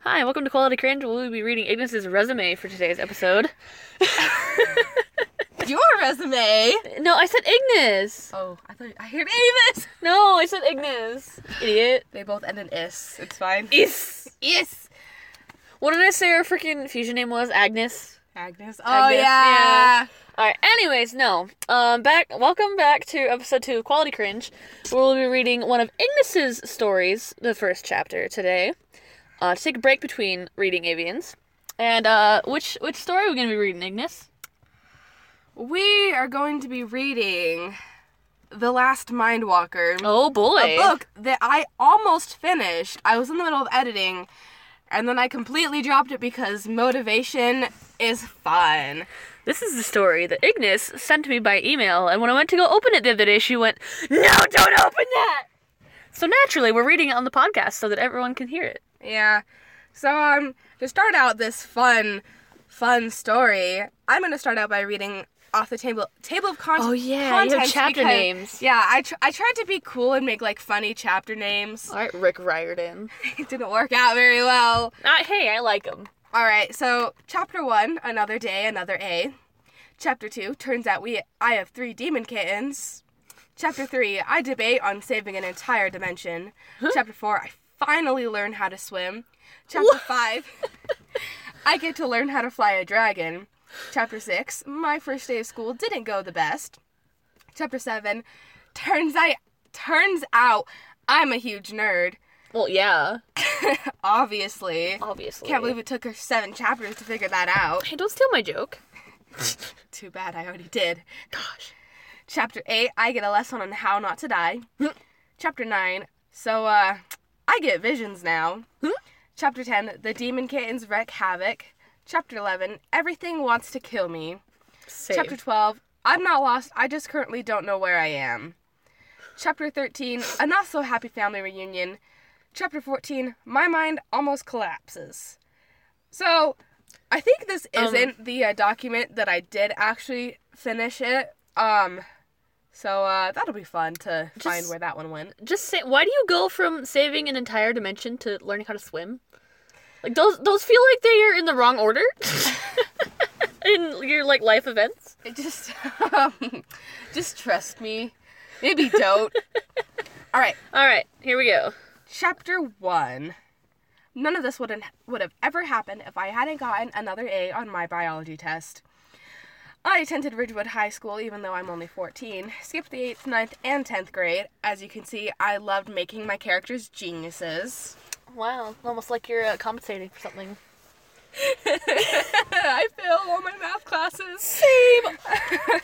Hi, welcome to Quality Cringe. We'll be reading Ignis's resume for today's episode. Your resume. No, I said Ignis. Oh, I thought I heard Avis. No, I said Ignis. Idiot. They both end in is. It's fine. Is. Is. What did I say our freaking fusion name was? Agnes. Agnes. Oh Agnes, yeah. Alright, anyways, no. Um, back, welcome back to episode 2 of Quality Cringe, where we'll be reading one of Ignis's stories, the first chapter today, uh, to take a break between reading Avians. And, uh, which, which story are we gonna be reading, Ignis? We are going to be reading The Last Mindwalker. Oh boy. A book that I almost finished. I was in the middle of editing, and then I completely dropped it because motivation is fun. This is the story that Ignis sent to me by email, and when I went to go open it the other day, she went, No, don't open that! So naturally, we're reading it on the podcast so that everyone can hear it. Yeah. So um to start out this fun fun story, I'm going to start out by reading off the table table of contents. Oh, yeah, you have chapter because- names. Yeah, I tr- I tried to be cool and make like funny chapter names. Alright, Rick Riordan. it didn't work out very well. Uh, hey, I like him. All right, so chapter 1, another day, another A. Chapter 2, turns out we I have 3 demon kittens. Chapter 3, I debate on saving an entire dimension. Chapter 4, I finally learn how to swim. Chapter 5, I get to learn how to fly a dragon. Chapter 6, my first day of school didn't go the best. Chapter 7, turns I turns out I'm a huge nerd. Well, yeah, Obviously. obviously. Can't believe it took her 7 chapters to figure that out. Hey, don't steal my joke. Too bad I already did. Gosh. Chapter 8, I get a lesson on how not to die. Chapter 9, so, uh, I get visions now. Chapter 10, the demon kittens Wreck havoc. Chapter 11, everything wants to kill me. Same. Chapter 12, I'm not lost, I just currently don't know where I am. Chapter 13, a not so happy family reunion. Chapter 14, my mind almost collapses. So, I think this Um, isn't the uh, document that I did actually finish it. Um, so uh, that'll be fun to find where that one went. Just say, why do you go from saving an entire dimension to learning how to swim? Like those, those feel like they are in the wrong order. in your like life events. It just, um, just trust me. Maybe don't. All right, All right, here we go. chapter one. None of this would would have ever happened if I hadn't gotten another A on my biology test. I attended Ridgewood High School even though I'm only 14. Skipped the 8th, 9th, and 10th grade. As you can see, I loved making my characters geniuses. Wow, almost like you're uh, compensating for something. I failed all my math classes. Same.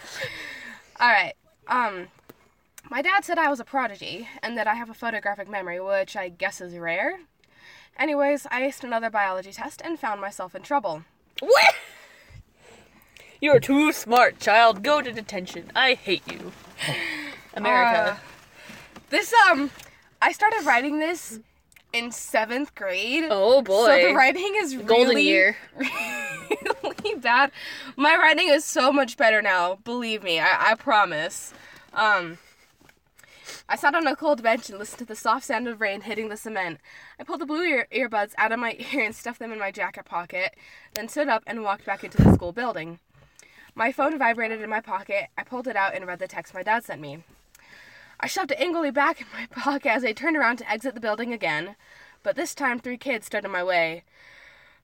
All right. Um, my dad said I was a prodigy and that I have a photographic memory, which I guess is rare. Anyways, I aced another biology test and found myself in trouble. What? You're too smart, child. Go to detention. I hate you. America. This um, I started writing this in seventh grade. oh boy. So the writing is Golden really, year. really bad. My writing is so much better now. Believe me, I, I promise. Um, I sat on a cold bench and listened to the soft sound of rain hitting the cement. I pulled the blue ear- earbuds out of my ear and stuffed them in my jacket pocket, then stood up and walked back into the school building. My phone vibrated in my pocket. I pulled it out and read the text my dad sent me. I shoved it angrily back in my pocket as I turned around to exit the building again, but this time three kids stood in my way.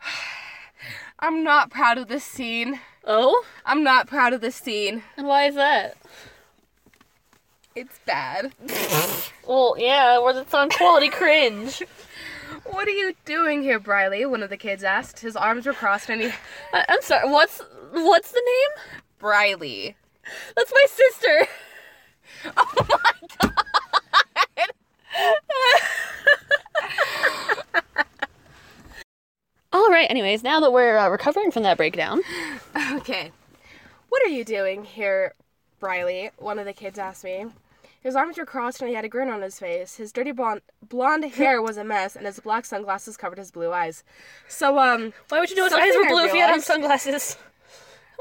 I'm not proud of this scene. oh? I'm not proud of this scene. And why is that? It's bad. Well, yeah, where it's on quality cringe. What are you doing here, Briley? One of the kids asked. His arms were crossed and he. I- I'm sorry. What's what's the name? Briley. That's my sister. Oh my god! All right. Anyways, now that we're uh, recovering from that breakdown, Okay. What are you doing here, Briley? One of the kids asked me. His arms were crossed and he had a grin on his face. His dirty blonde blonde hair was a mess, and his black sunglasses covered his blue eyes. So, um, why would you know his eyes were blue if he had on sunglasses?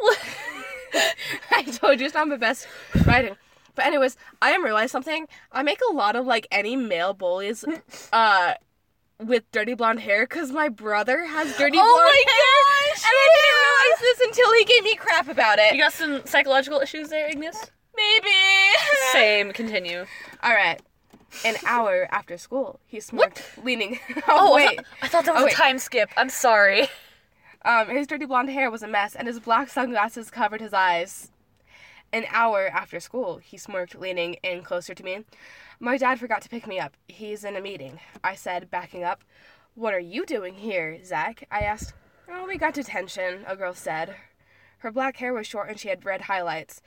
I told you it's not my best writing. But anyways, I am realized something. I make a lot of like any male bullies, uh, with dirty blonde hair because my brother has dirty Oh blonde my hair. gosh, And I didn't realize this until he gave me crap about it. You got some psychological issues there, Ignis? Maybe. Same. Continue. All right. An hour after school, he smirked, leaning. Oh, oh, I wait. thought, I thought that was Oh, a wait. time skip. I'm sorry. Um, his dirty blonde hair was a mess, and his black sunglasses covered his eyes. An hour after school, he smirked, leaning in closer to me. My dad forgot to pick me up. He's in a meeting. I said, backing up. What are you doing here, Zach? I asked. Oh, we got detention, a girl said. Her black hair was short and she had red highlights.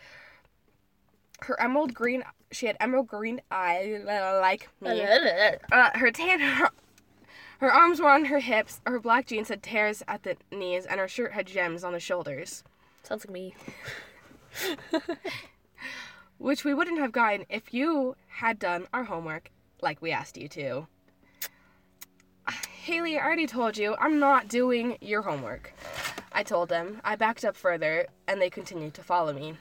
Her emerald green, she had emerald green eye like me. Uh, her tan, her, arms were on her hips. Her black jeans had tears at the knees, and her shirt had gems on the shoulders, Sounds like me. which we wouldn't have gotten if you had done our homework like we asked you to. Haley, I already told you, I'm not doing your homework. I told them. I backed up further, and they continued to follow me.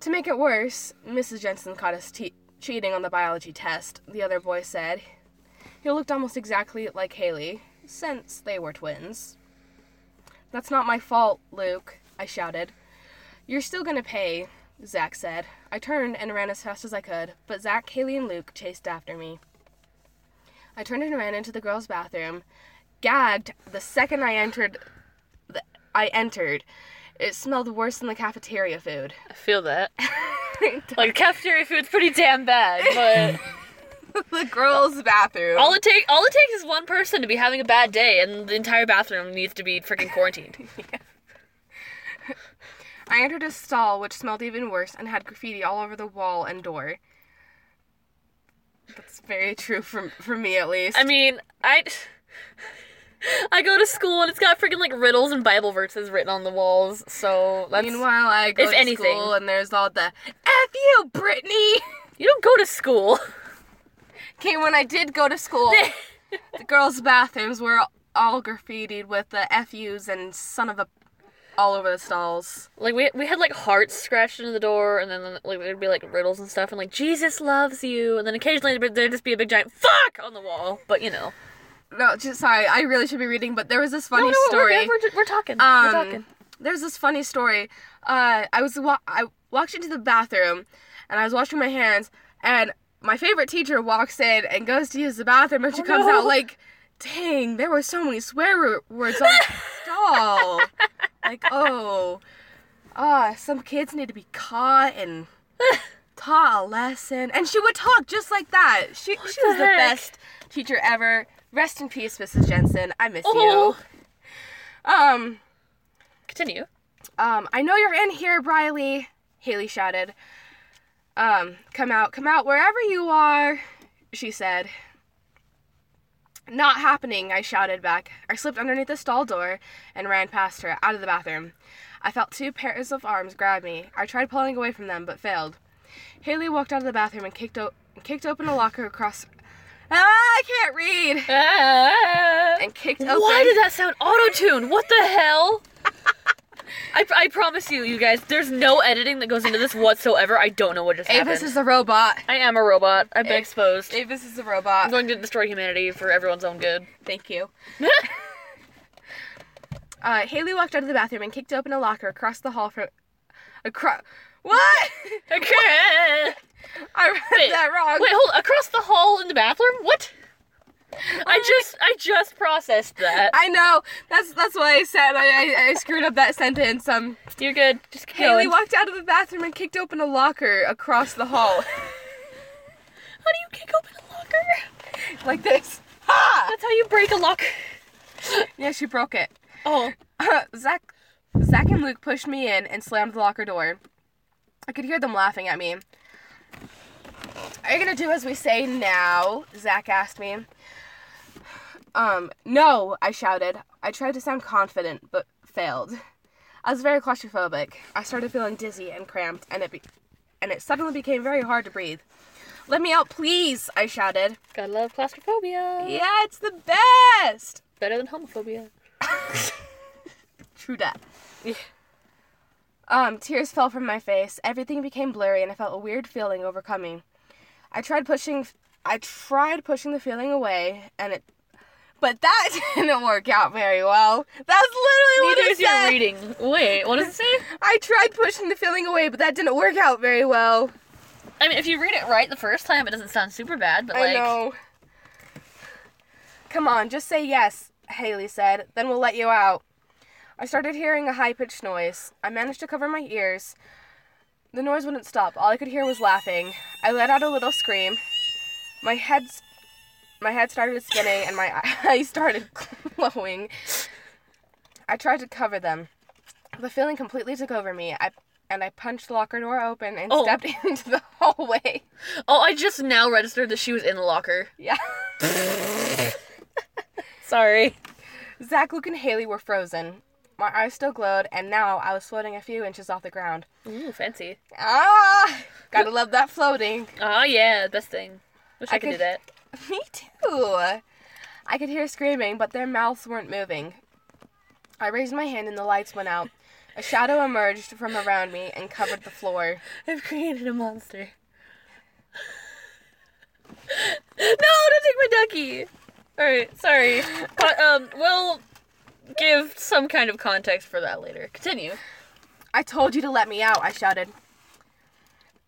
To make it worse, Mrs. Jensen caught us te- cheating on the biology test, the other boy said. He looked almost exactly like Haley, since they were twins. That's not my fault, Luke, I shouted. You're still gonna pay, Zach said. I turned and ran as fast as I could, but Zach, Haley, and Luke chased after me. I turned and ran into the girls' bathroom, gagged the second I entered. The, I entered. It smelled worse than the cafeteria food. I feel that. Like cafeteria food's pretty damn bad, but the girls' bathroom. all it take all it takes is one person to be having a bad day, and the entire bathroom needs to be freaking quarantined. I entered a stall which smelled even worse and had graffiti all over the wall and door. That's very true for for me at least. I mean, I I go to school and it's got freaking like riddles and Bible verses written on the walls. So that's Meanwhile, I go if to anything. school and there's all the "F you, Brittany." you don't go to school. Okay, when I did go to school, the girls' bathrooms were all graffitied with the "FUs" and "son of a" all over the stalls. Like we we had like hearts scratched into the door, and then like there'd be like riddles and stuff, and like Jesus loves you, and then occasionally there'd just be a big giant fuck on the wall. But you know, No, just sorry, I really should be reading, but there was this funny no, no, story. We're, good. we're, we're talking. Um, we're talking. There's this funny story. Uh, I was wa- I walked into the bathroom, and I was washing my hands, and my favorite teacher walks in and goes to use the bathroom, and she Oh, comes no. out like, "Dang, there were so many swear words on the stall." Like, oh, ah, some kids need to be caught and taught a lesson. And she would talk just like that. She she the was the best teacher ever. Rest in peace, Mrs. Jensen. I miss Oh. you. Um. Continue. Um, I know you're in here, Briley, Haley shouted. Um, come out, come out wherever you are, she said. Not happening, I shouted back. I slipped underneath the stall door and ran past her, out of the bathroom. I felt two pairs of arms grab me. I tried pulling away from them, but failed. Haley walked out of the bathroom and kicked, o- kicked open a locker across. Ah, I can't read! Ah. And kicked open. Why did that sound auto tune? What the hell? I, I promise you, you guys, there's no editing that goes into this whatsoever. I don't know what just happened. Avis is a robot. I am a robot. I've been A- exposed. Avis is a robot. I'm going to destroy humanity for everyone's own good. Thank you. Uh, Haley walked out of the bathroom and kicked open a locker across the hall from. Across. What? Okay. I read Wait, that wrong. Wait, hold across the hall in the bathroom? What? I just I just processed that. I know. That's that's why I said I, I, I screwed up that sentence. Um, You're good. Just keep Haley going. walked out of the bathroom and kicked open a locker across the hall, How do you kick open a locker? like this. Ha! That's how you break a lock. Yeah, she broke it. Oh. Zach, Zach and Luke pushed me in and slammed the locker door. I could hear them laughing at me. Are you gonna do as we say now? Zach asked me. Um, no, I shouted. I tried to sound confident, but failed. I was very claustrophobic. I started feeling dizzy and cramped, and it be- and it suddenly became very hard to breathe. Let me out, please! I shouted. Gotta love claustrophobia. Yeah, it's the best. Better than homophobia. True that. Yeah. Um, tears fell from my face. Everything became blurry, and I felt a weird feeling overcoming. I tried pushing. I tried pushing the feeling away, and it But that didn't work out very well. That's literally Neither what is it your reading. Wait, what does it say? I tried pushing the feeling away, but that didn't work out very well. I mean, if you read it right the first time, it doesn't sound super bad, but I like, know. Come on, just say yes, Haley said. Then we'll let you out. I started hearing a high pitched noise. I managed to cover my ears. The noise wouldn't stop. All I could hear was laughing. I let out a little scream. My head, my head started spinning and my eyes started glowing. I tried to cover them. The feeling completely took over me. I and I punched the locker door open and Oh. stepped into the hallway. oh, I just now registered that she was in the locker. Yeah. Sorry. Zach, Luke, and Haley were frozen. My eyes still glowed, and now I was floating a few inches off the ground. Ooh, fancy. Ah! Gotta love that floating. Oh yeah, best thing. Wish I, I could do that. Me too. I could hear screaming, but their mouths weren't moving. I raised my hand and the lights went out. A shadow emerged from around me and covered the floor. I've created a monster. no, don't take my ducky. All right, sorry. But, um, we'll give some kind of context for that later. Continue. I told you to let me out, I shouted.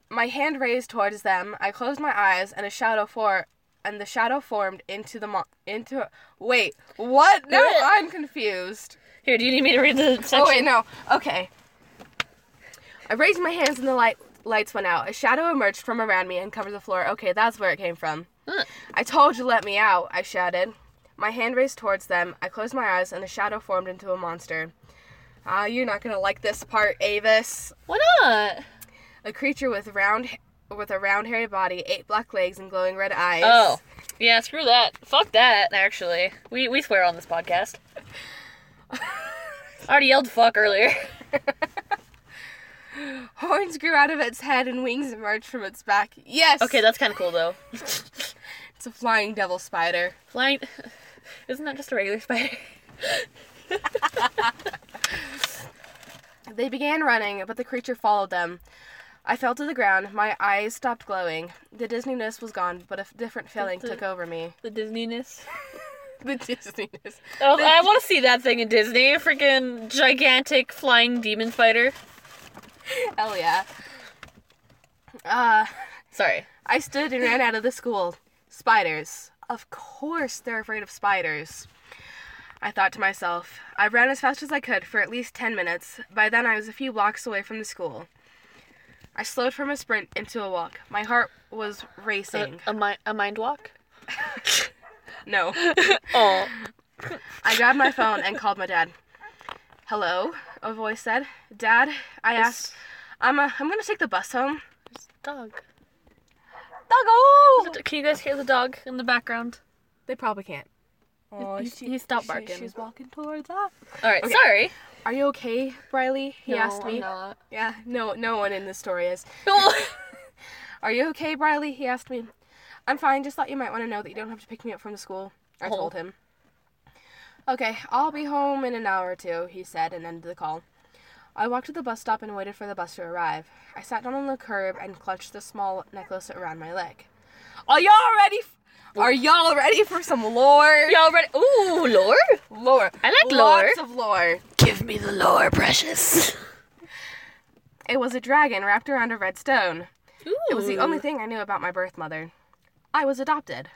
My hand raised towards them. I closed my eyes and a shadow for and the shadow formed into the mo- into Wait, what? no I'm confused. Here, do you need me to read the section? Oh wait, no. Okay. I raised my hands and the light lights went out. A shadow emerged from around me and covered the floor. Okay, that's where it came from. Huh. I told you let me out, I shouted. My hand raised towards them. I closed my eyes and a shadow formed into a monster. Ah, you're not gonna like this part, Avis. Why not? A creature with round with a round hairy body, eight black legs, and glowing red eyes. Oh. Yeah, screw that. Fuck that, actually. We, we swear on this podcast. I already yelled fuck earlier. Horns grew out of its head and wings emerged from its back. Yes. Okay, that's kind of cool, though. It's a flying devil spider. Flying. Isn't that just a regular spider? They began running, but the creature followed them. I fell to the ground. My eyes stopped glowing. The Disneyness was gone, but a f- different feeling The- took over me. The Disneyness. The Disneyness. Oh, The- I want to see that thing in Disney. A freaking gigantic flying demon spider. Hell yeah. Uh, Sorry. I stood and ran out of the school. Spiders. Of course they're afraid of spiders. I thought to myself. I ran as fast as I could for at least 10 minutes. By then I was a few blocks away from the school. I slowed from a sprint into a walk. My heart was racing. a, mi- a mind walk? no. Oh. I grabbed my phone and called my dad. Hello, a voice said. Dad, I asked. I'm, uh, I'm gonna take the bus home. Dog. Doggo! Can you guys hear the dog in the background? They probably can't. Oh, he- he stopped barking. she's walking towards us. Alright, Okay. sorry. Are you okay, Briley? He No, asked me. not. Yeah, no, no one in this story is. Are you okay, Briley? He asked me. I'm fine. Just thought you might want to know that you don't have to pick me up from the school. I Oh. told him. Okay, I'll be home in an hour or two, he said, and ended the call. I walked to the bus stop and waited for the bus to arrive. I sat down on the curb and clutched the small necklace around my leg. Are y'all ready? F- are y'all ready for some lore? Y'all ready? Ooh, lore? Lore. I like lore. Lots of lore. Give me the lore, precious. It was a dragon wrapped around a red stone. Ooh. It was the only thing I knew about my birth mother. I was adopted.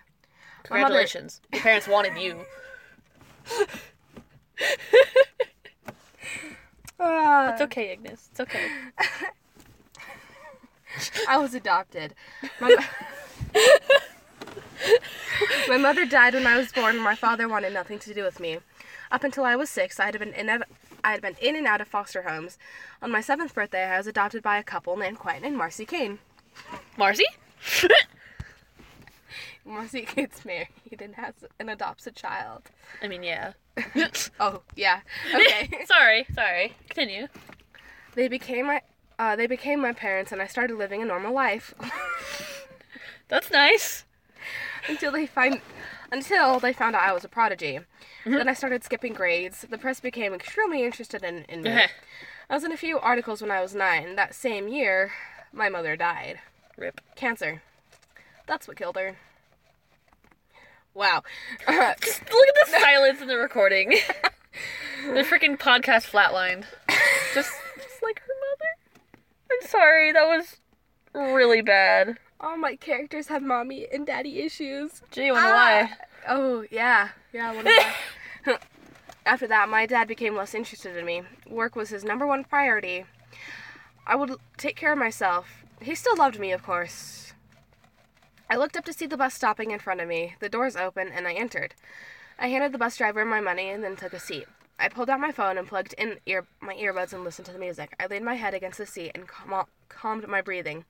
My mother- Congratulations. Your parents wanted you. Uh, It's okay, Ignis. It's okay. I was adopted. My, my mother died when I was born, and my father wanted nothing to do with me. Up until I was six, I had been in and, I had been in and out of foster homes. On my seventh birthday, I was adopted by a couple named Quentin and Marcy Kane. Marcy? Marcy gets married and has and adopts a child. I mean, yeah. Oh yeah, okay. sorry, sorry. Continue. they became my uh, they became my parents, and I started living a normal life That's nice. Until they find until they found out I was a prodigy. Mm-hmm. Then I started skipping grades. The press became extremely interested in, in me. Uh-huh. I was in a few articles when I was nine. That same year, my mother died. Rip. Cancer. That's what killed her. Wow. Just look at the silence in the recording. the freaking podcast flatlined. Just, just like her mother. I'm sorry, that was really bad. All my characters have mommy and daddy issues. Gee, I wonder Ah. why. Oh, yeah. Yeah, I wonder why. After that, my dad became less interested in me. Work was his number one priority. I would take care of myself. He still loved me, of course. I looked up to see the bus stopping in front of me. The doors opened, and I entered. I handed the bus driver my money and then took a seat. I pulled out my phone and plugged in ear- my earbuds and listened to the music. I laid my head against the seat and calm- calmed my breathing.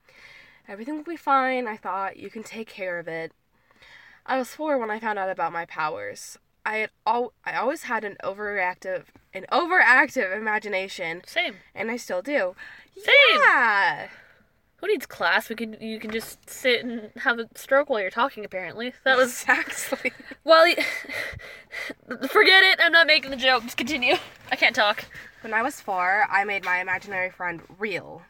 Everything will be fine, I thought. You can take care of it. I was four when I found out about my powers. I had al- I always had an overreactive an overactive imagination, Same. and I still do. Same. Yeah. Who needs class? We can you can just sit and have a stroke while you're talking. Apparently, that was exactly. well. Forget it. I'm not making the joke. Just continue. I can't talk. when I was four, I made my imaginary friend real.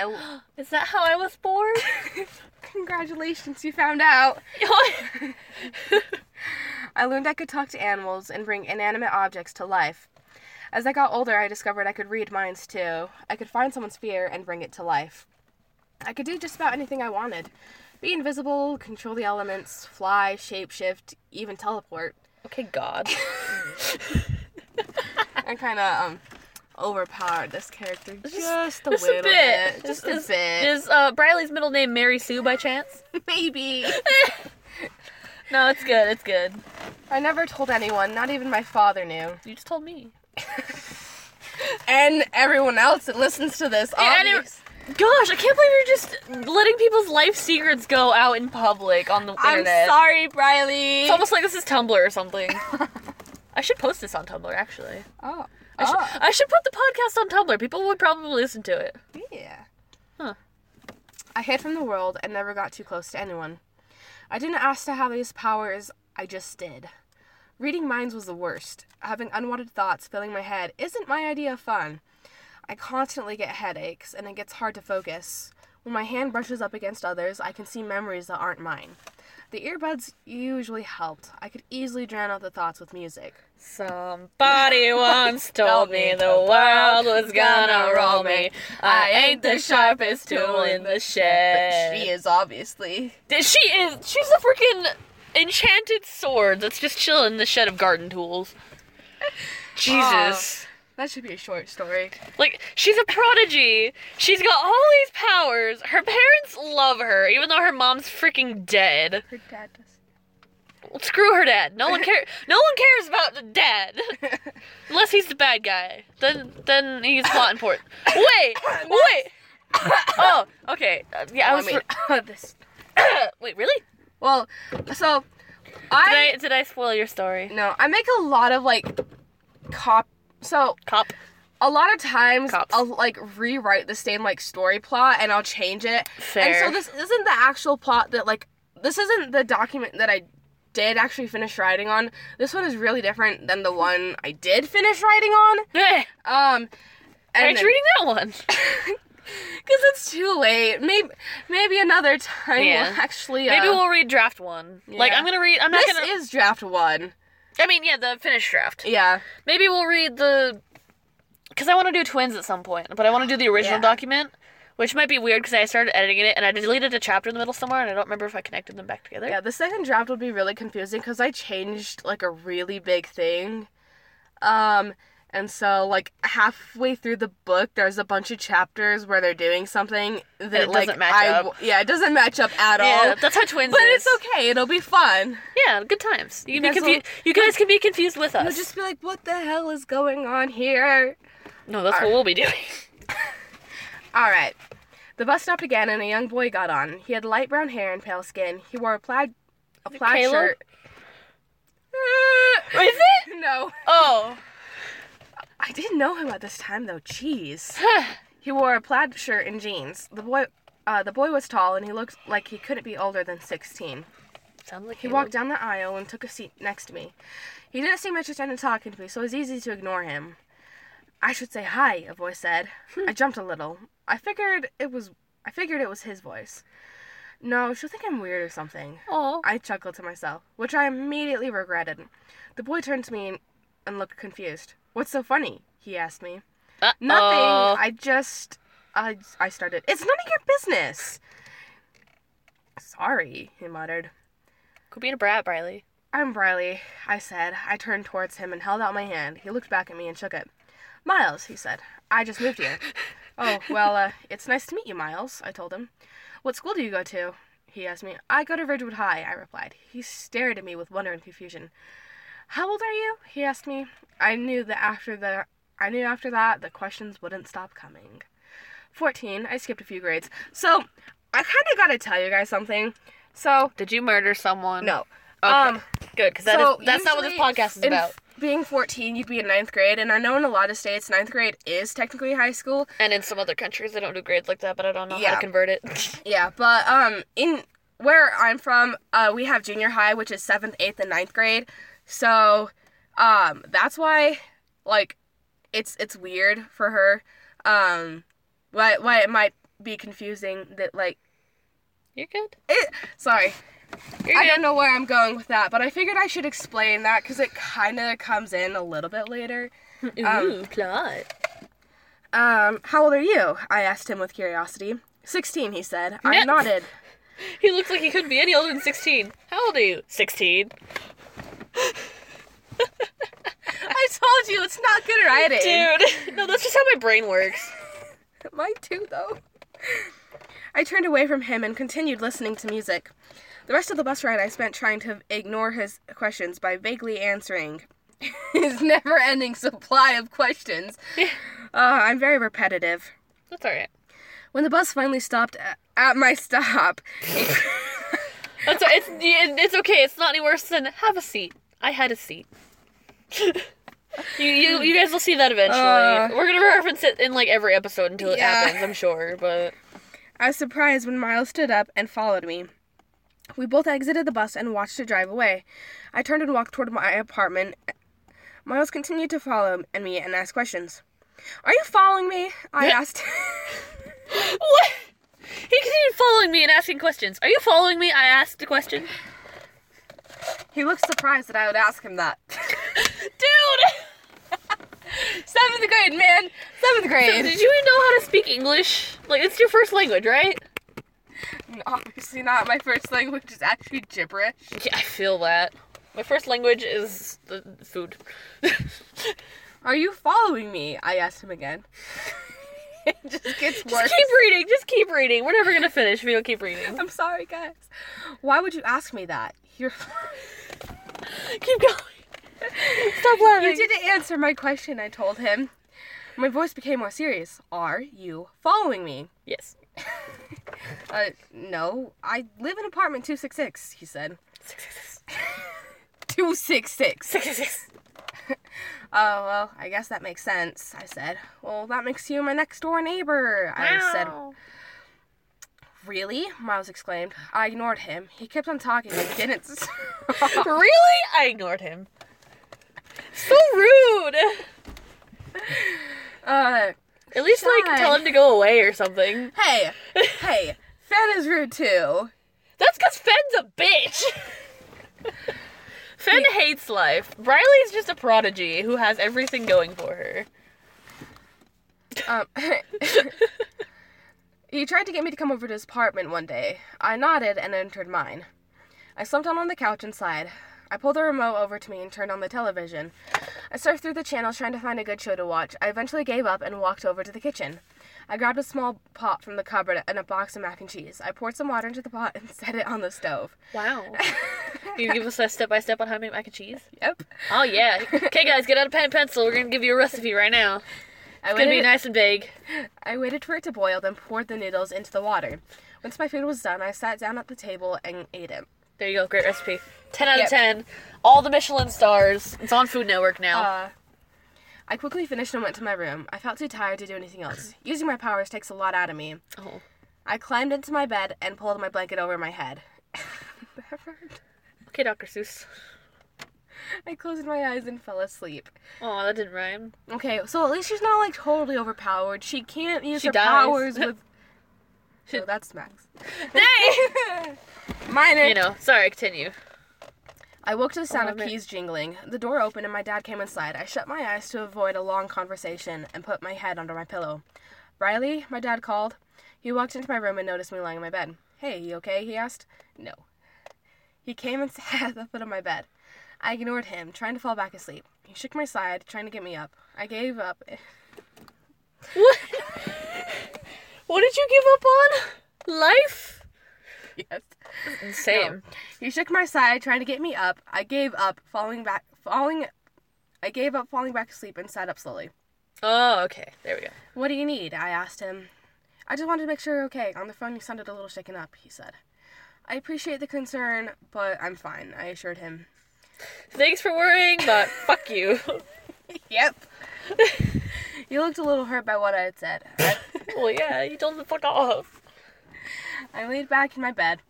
I Is that how I was born? congratulations, you found out. I learned I could talk to animals and bring inanimate objects to life. As I got older, I discovered I could read minds too. I could find someone's fear and bring it to life. I could do just about anything I wanted be invisible, control the elements, fly, shapeshift, even teleport. okay, God. I kind of um overpowered this character just, Just- a Just little a bit. Just is, a bit. Is uh, Briley's middle name Mary Sue by chance? Maybe. No, it's good. It's good. I never told anyone, not even my father knew. You just told me. And everyone else that listens to this, Yeah, it- Gosh, I can't believe you're just letting people's life secrets go out in public on the I'm internet. sorry, Briley. It's almost like this is Tumblr or something. I should post this on Tumblr, actually. oh. I, should, oh. I should put the podcast on Tumblr. People would probably listen to it. Yeah. Huh. I hid from the world and never got too close to anyone. I didn't ask to have these powers, I just did. Reading minds was the worst. Having unwanted thoughts filling my head isn't my idea of fun. I constantly get headaches and it gets hard to focus. When my hand brushes up against others, I can see memories that aren't mine. The earbuds usually helped. I could easily drown out the thoughts with music. Somebody once told me the world was gonna roll me. I ain't the sharpest tool in the shed. But she is obviously. She is. She's a freaking enchanted sword that's just chilling in the shed of garden tools. Ah. Jesus. That should be a short story. Like, she's a prodigy. She's got all these powers. Her parents love her, even though her mom's freaking dead. Her dad does. Well, screw her dad. No one care. No one cares about the dad, unless he's the bad guy. Then, then he's plot important. Wait, wait. Oh, okay. Uh, yeah, I was. mean, this. wait, really? Well, so Did I, I did I spoil your story? no, I make a lot of like cop. So Cop. a lot of times Cops. I'll like rewrite the same like story plot and I'll change it. Fair. And so this isn't the actual plot that like this isn't the document that I did actually finish writing on. This one is really different than the one I did finish writing on. Um, and Aren't you reading that one? Because it's too late. Maybe maybe another time Yeah. we'll actually. Uh, Maybe we'll read draft one. Like. I'm gonna read. I'm not This gonna. is draft one. I mean, yeah, the finished draft. Yeah. Maybe we'll read the. Because I want to do twins at some point, but I want to do the original Yeah. document, which might be weird because I started editing it and I deleted a chapter in the middle somewhere and I don't remember if I connected them back together. Yeah, the second draft would be really confusing because I changed like a really big thing. Um, and so like halfway through the book, there's a bunch of chapters where they're doing something that like match I up. yeah, it doesn't match up at Yeah, all. that's how twins But is. it's okay. It'll be fun. Yeah, good times. You, can be guys confu- You guys can be confused with us. You'll just be like, "What the hell is going on here?" no, that's what we'll be doing. All right. The bus stopped again, and a young boy got on. He had light brown hair and pale skin. He wore a plaid, a plaid Caleb? shirt. Is it? No, Oh. I didn't know him at this time though. Jeez. He wore a plaid shirt and jeans. The boy, uh, the boy was tall, and he looked like he couldn't be older than sixteen. Sounds like He walked down the aisle and took a seat next to me. He didn't seem interested in talking to me, so it was easy to ignore him. I should say hi, a voice said. I jumped a little. I figured it was I figured it was his voice. No, she'll think I'm weird or something. Oh. I chuckled to myself, which I immediately regretted. The boy turned to me and looked confused. What's so funny? He asked me. Nothing. I just. I, I started. It's none of your business. Sorry, he muttered. Quit being a brat, Briley. I'm Briley, I said. I turned towards him and held out my hand. He looked back at me and shook it. Miles, he said. I just moved here. oh, well, uh, it's nice to meet you, Miles, I told him. What school do you go to? He asked me. I go to Ridgewood High, I replied. He stared at me with wonder and confusion. How old are you? He asked me. I knew that after the I knew after that the questions wouldn't stop coming. 14. I skipped a few grades. So, I kind of got to tell you guys something. So, Did you murder someone? no. Okay. Um, Good, because that so is, that's not what this podcast is about. Being 14, you'd be in ninth grade, and I know in a lot of states, ninth grade is technically high school. And in some other countries, they don't do grades like that, but I don't know how to convert it. Yeah, but um, in where I'm from, uh, we have junior high, which is seventh, eighth, and ninth grade. So, um, that's why, like, it's it's weird for her. Um, why why it might be confusing that like You're good. it. Sorry, You're I good. don't know where I'm going with that, but I figured I should explain that because it kind of comes in a little bit later. Ooh, plot. Um, how old are you? I asked him with curiosity. Sixteen, he said. I nodded. He looks like he couldn't be any older than 16. How old are you? 16. I told you it's not good writing. Dude, no, that's just how my brain works. Mine too, though. I turned away from him and continued listening to music. The rest of the bus ride I spent trying to ignore his questions by vaguely answering his never ending supply of questions. Uh, I'm very repetitive. That's alright. When the bus finally stopped at my stop, That's it's it's okay. It's not any worse than have a seat. I had a seat. you, you you guys will see that eventually. Uh, We're gonna reference it in like every episode until it Yeah. happens. I'm sure, but I was surprised when Miles stood up and followed me. We both exited the bus and watched it drive away. I turned and walked toward my apartment. Miles continued to follow and me and ask questions. Are you following me? I asked. what? He continued following me and asking questions. Are you following me? I asked a question. He looked surprised that I would ask him that. Dude! Seventh grade, man. Seventh grade. Did you even know how to speak English? Like it's your first language, right? Obviously not. My first language is actually gibberish. Yeah, I feel that. My first language is the food. Are you following me? I asked him again. it just gets worse. Just keep reading. Just keep reading. We're never gonna finish if you don't keep reading. I'm sorry, guys. Why would you ask me that? You're. Keep going. Stop laughing. You didn't answer my question, I told him. My voice became more serious. Are you following me? Yes. Uh, no. I live in apartment 266, he said. 266. Six, six, six. Oh, well, I guess that makes sense, I said. Well, that makes you my next door neighbor, I said. Really? Miles exclaimed. I ignored him. He kept on talking and didn't. Really? I ignored him. So rude. uh, At least like tell him to go away or something. hey, hey, Fenn is rude too. That's because Fenn's a bitch. Fenn hates life. Briley's just a prodigy who has everything going for her. Um, he tried to get me to come over to his apartment one day. I nodded and entered mine. I slumped down on the couch inside. I pulled the remote over to me and turned on the television. I surfed through the channels trying to find a good show to watch. I eventually gave up and walked over to the kitchen. I grabbed a small pot from the cupboard and a box of mac and cheese. I poured some water into the pot and set it on the stove. Wow. Can you give us a step by step on how to make mac and cheese? Yep. Oh yeah. Okay guys, get out a pen and pencil. We're gonna give you a recipe right now. I It's gonna be nice and big. I waited for it to boil, then poured the noodles into the water. Once my food was done, I sat down at the table and ate it. There you go, great recipe. Ten out Yep. of ten. All the Michelin stars. It's on Food Network now. Uh, I quickly finished and went to my room. I felt too tired to do anything else. Using my powers takes a lot out of me. oh. I climbed into my bed and pulled my blanket over my head. That hurt. Okay, Dr. Seuss. I closed my eyes and fell asleep. Oh, that didn't rhyme. Okay, so at least she's not like totally overpowered. She can't use She her dies. powers with. So oh, that's Max. Dang! Minor. you know, sorry, continue. I woke to the sound Oh, of keys jingling. The door opened and my dad came inside. I shut my eyes to avoid a long conversation and put my head under my pillow. Riley, my dad called. He walked into my room and noticed me lying in my bed. Hey, you okay? he asked. No. He came and sat at the foot of my bed. I ignored him, trying to fall back asleep. He shook my side, trying to get me up. I gave up. What? what did you give up on? Life? yes. Same. He shook my side, trying to get me up. I gave up, falling back, falling. I gave up, falling back asleep, and sat up slowly. Oh, okay. There we go. What do you need? I asked him. I just wanted to make sure you're okay. On the phone, you sounded a little shaken up, he said. I appreciate the concern, but I'm fine, I assured him. Thanks for worrying, but fuck you. Yep. you looked a little hurt by what I had said. Well, yeah, you told him to fuck off. I leaned back in my bed.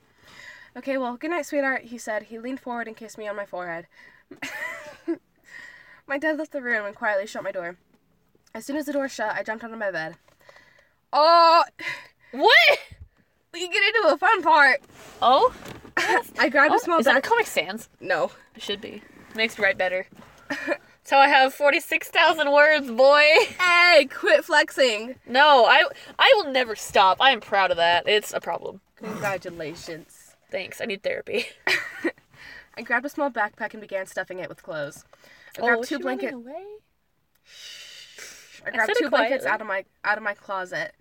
Okay, well, good night, sweetheart, he said. He leaned forward and kissed me on my forehead. my dad left the room and quietly shut my door. As soon as the door shut, I jumped out of my bed. Oh, What? We get into a fun part. Oh? I grabbed oh a small is that a. Comic Sans? no. It should be. Makes me write better. so I have 46,000 words, boy. Hey, quit flexing. No, I I will never stop. I am proud of that. It's a problem. Congratulations. Thanks. I need therapy. I grabbed a small backpack and began stuffing it with clothes. I Oh, grabbed was two blankets. I grabbed it two blankets out of my out of my closet.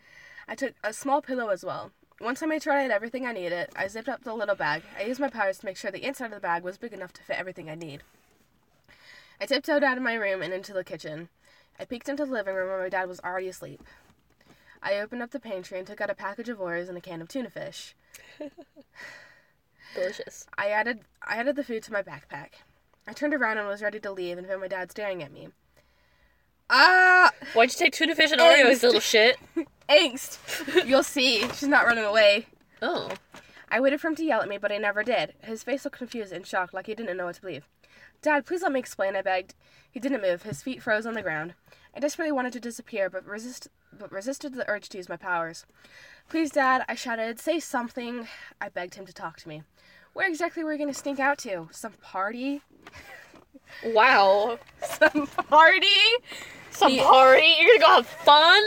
I took a small pillow as well. Once I made sure I had everything I needed, I zipped up the little bag. I used my powers to make sure the inside of the bag was big enough to fit everything I need. I tiptoed out of my room and into the kitchen. I peeked into the living room where my dad was already asleep. I opened up the pantry and took out a package of Oreos and a can of tuna fish. Delicious. I added I added the food to my backpack. I turned around and was ready to leave and found my dad staring at me. Ah, Why'd you take tuna fish and Oreos, little shit? Angst. You'll see. She's not running away. Oh. I waited for him to yell at me, but he never did. His face looked confused and shocked, like he didn't know what to believe. Dad, please let me explain, I begged. He didn't move. His feet froze on the ground. I desperately wanted to disappear, but resist but resisted the urge to use my powers. Please, Dad, I shouted, say something. I begged him to talk to me. Where exactly were we going to sneak out to? Some party? Wow. Some party? Some party? You're gonna go have fun?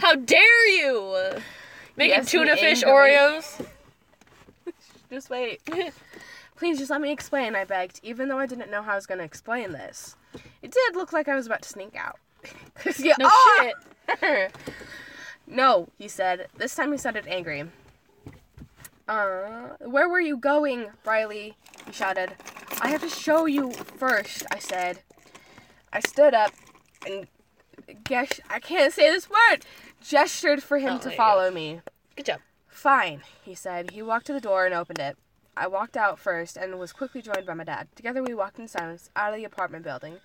How dare you? Making Yes, tuna fish. Oreos? Just wait. Please just let me explain, I begged, even though I didn't know how I was going to explain this. It did look like I was about to sneak out. No are. shit. no, he said. This time he sounded angry. Uh, where were you going, Riley? He shouted. I have to show you first, I said. I stood up and gesh- I can't say this word. Gestured for him Oh, to follow me. Good job. Fine, he said. He walked to the door and opened it. I walked out first and was quickly joined by my dad. Together we walked in silence out of the apartment building.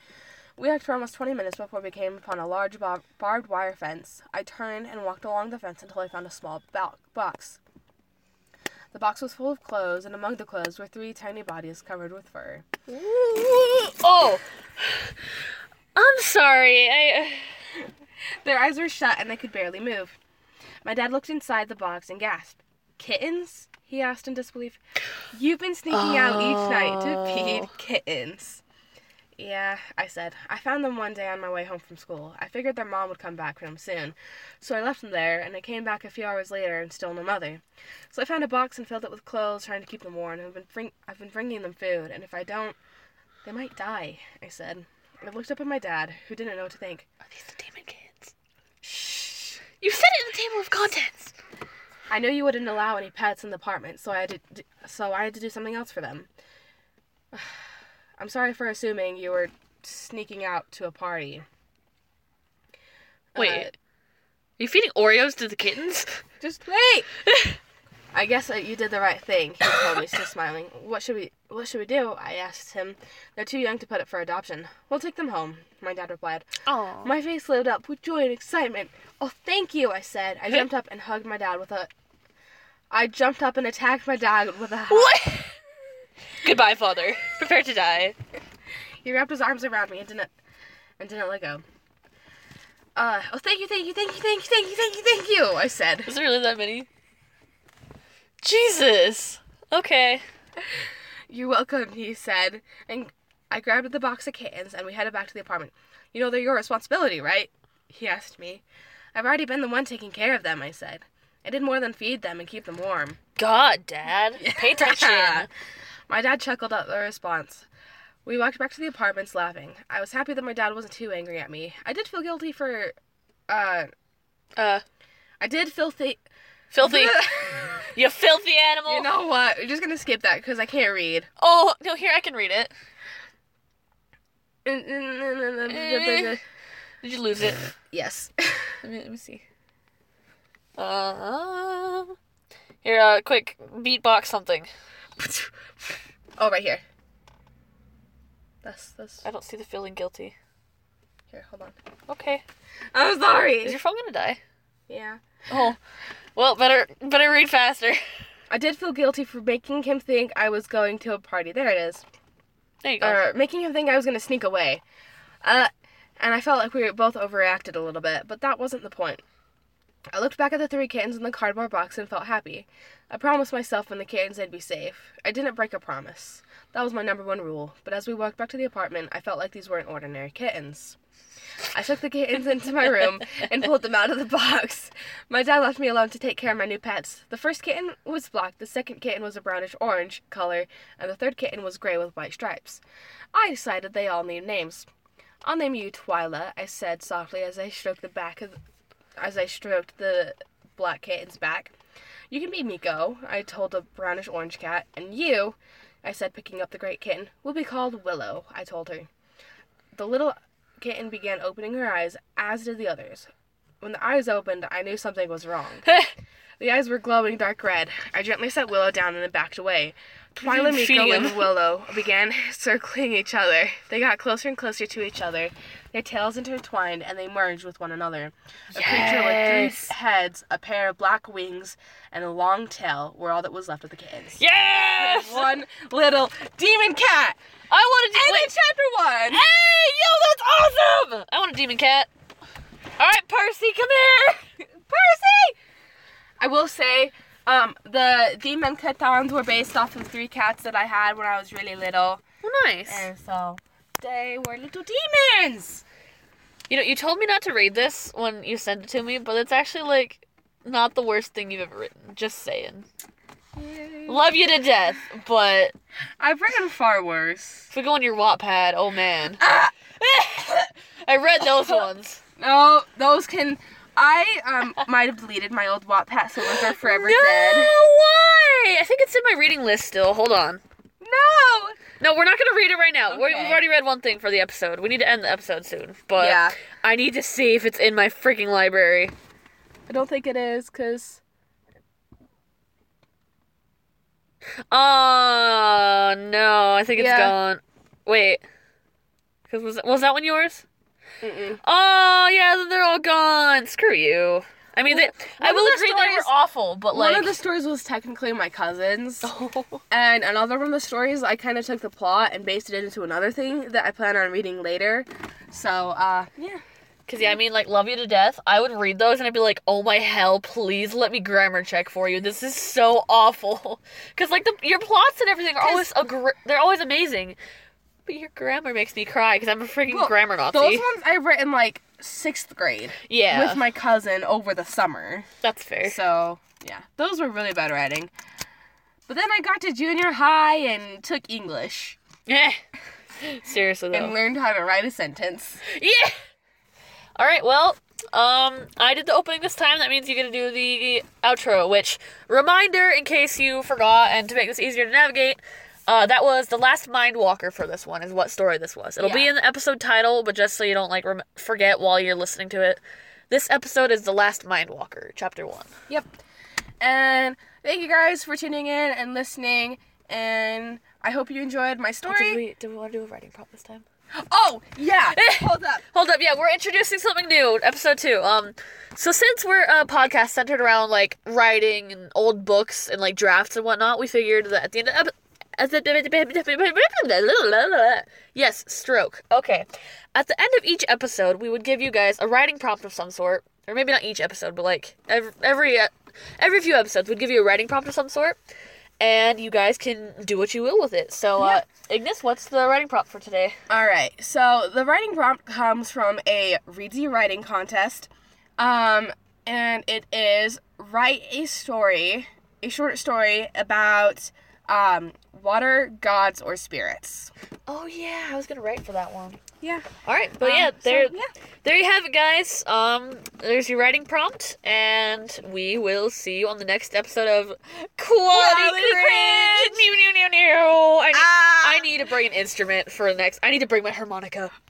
We walked for almost 20 minutes before we came upon a large bar- barbed wire fence. I turned and walked along the fence until I found a small bo- box. The box was full of clothes, and among the clothes were three tiny bodies covered with fur. Oh. I'm sorry. I. Their eyes were shut and they could barely move. My dad looked inside the box and gasped. Kittens? he asked in disbelief. You've been sneaking out each night to oh. feed Oh. kittens. Yeah, I said. I found them one day on my way home from school. I figured their mom would come back from soon. So I left them there, and I came back a few hours later and still no mother. So I found a box and filled it with clothes, trying to keep them warm. I've been, bring- I've been bringing them food, and if I don't, they might die, I said. I looked up at my dad, who didn't know what to think. Are these the demon kids? Shh. You said it in the table of contents. I knew you wouldn't allow any pets in the apartment, so I had to d- so I had to do something else for them. I'm sorry for assuming you were sneaking out to a party. Wait. Uh, Are you feeding Oreos to the kittens? just wait. I guess uh, you did the right thing. He told me, still smiling. What should we What should we do? I asked him. They're too young to put up for adoption. We'll take them home. My dad replied. Oh. My face lit up with joy and excitement. Oh, thank you, I said. I jumped up and hugged my dad with a. I jumped up and attacked my dad with a. hug. What? Goodbye, father. Prepare to die. He wrapped his arms around me and didn't and didn't let go. Uh, oh, thank you, thank you, thank you, thank you, thank you, thank you, thank you, I said. Was there really that many? Jesus. Okay. You're welcome, he said, and I grabbed the box of kittens and we headed back to the apartment. You know they're your responsibility, right? He asked me. I've already been the one taking care of them, I said. I did more than feed them and keep them warm. God, Dad. Pay attention. my dad chuckled at the response. We walked back to the apartments laughing. I was happy that my dad wasn't too angry at me. I did feel guilty for uh uh, I did feel thi- filthy. you filthy animal. You know what? We're just gonna skip that because I can't read. oh, no, here, I can read it. Did you lose it? yes. Let me, let me see. Uh, here, uh, quick, beatbox something. oh, right here. That's that's I don't see the feeling guilty. here. Hold on. Okay. I'm sorry. Is your phone gonna die? Yeah. Oh. Well, better better read faster. I did feel guilty for making him think I was going to a party. There it is. There you go. Or making him think I was going to sneak away. Uh, and I felt like we both overreacted a little bit, but that wasn't the point. I looked back at the three kittens in the cardboard box and felt happy. I promised myself when the kittens they'd be safe. I didn't break a promise. That was my number one rule, but as we walked back to the apartment, I felt like these weren't ordinary kittens. I took the kittens into my room and pulled them out of the box. My dad left me alone to take care of my new pets. The first kitten was black, the second kitten was a brownish orange color, and the third kitten was gray with white stripes. I decided they all need names. I'll name you Twyla, I said softly as I stroked the back of as I stroked the black kitten's back. You can be Miko, I told the brownish orange cat, and you, I said picking up the great kitten, will be called Willow, I told her. The little kitten began opening her eyes, as did the others. When the eyes opened, I knew something was wrong. The eyes were glowing dark red. I gently set Willow down and then backed away. Twyla, Miko, him. and Willow began circling each other. They got closer and closer to each other. Their tails intertwined and they merged with one another. A creature with three heads, a pair of black wings, and a long tail were all that was left of the kittens. yes! One little demon cat! I want a demon. in chapter one! Hey, yo, that's awesome! I want a demon cat. All right, Percy, come here. Percy! I will say, um, the demon catons were based off of three cats that I had when I was really little. Oh, nice. And so they were little demons. You know, you told me not to read this when you sent it to me, but it's actually like not the worst thing you've ever written. Just saying. Love you to death, but I've written far worse. if we go on your Wattpad, oh man. Ah! I read those ones. No, those can. I um might have deleted my old Wattpad, so those are forever dead. no, dead. why? I think it's in my reading list still. Hold on. No. No, we're not gonna read it right now. We- Okay. We've already read one thing for the episode. We need to end the episode soon, but Yeah. I need to see if it's in my freaking library. I don't think it is, cause Oh no, I think it's Yeah. gone. Wait, because was was that one yours? Mm-mm. Oh yeah, all gone. Screw you. I mean, they, I will agree they were stories- awful, but like one of the stories was technically my cousin's. Oh. And another one of the stories, I kind of took the plot and based it into another thing that I plan on reading later. So, uh, yeah. Cause yeah, I mean, like, love you to death. I would read those and I'd be like, oh my hell, please let me grammar check for you. This is so awful. Cause like the your plots and everything are always they're always amazing, but your grammar makes me cry because I'm a freaking Well, grammar Nazi. Those ones I read in like sixth grade yeah, with my cousin over the summer. that's fair. So, yeah, those were really bad writing. But then I got to junior high and took English Yeah. Seriously though. and learned how to write a sentence. Yeah. All right. Well, um, I did the opening this time. That means you're gonna do the outro. Which reminder, in case you forgot, and to make this easier to navigate, uh, that was the last Mindwalker for this one. Is what story this was. It'll be in the episode title, but just so you don't like rem- forget while you're listening to it, this episode is the last Mindwalker, chapter one. Yep. And thank you guys for tuning in and listening. And I hope you enjoyed my Did story. we did we want to do a writing prompt this time? Oh, yeah. Hold up. Hold up, yeah, we're introducing something new, episode two. Um, so since we're a podcast centered around like writing and old books and like drafts and whatnot, we figured that at the end of yes, stroke. Okay, at the end of each episode, we would give you guys a writing prompt of some sort, or maybe not each episode, but like every, every uh, every few episodes we'd give you a writing prompt of some sort, and you guys can do what you will with it. So, uh, Ignis, what's the writing prompt for today? All right. So the writing prompt comes from a Reedsy writing contest, um, and it is write a story, a short story about um, water gods or spirits. Oh yeah, I was gonna write for that one. Yeah. All right, but Um, yeah, so, there, yeah. there you have it, guys. Um, there's your writing prompt, and we will see you on the next episode of Quality Quality Cringe. New, new, new, new. I need, Ah! I need to bring an instrument for the next. I need to bring my harmonica.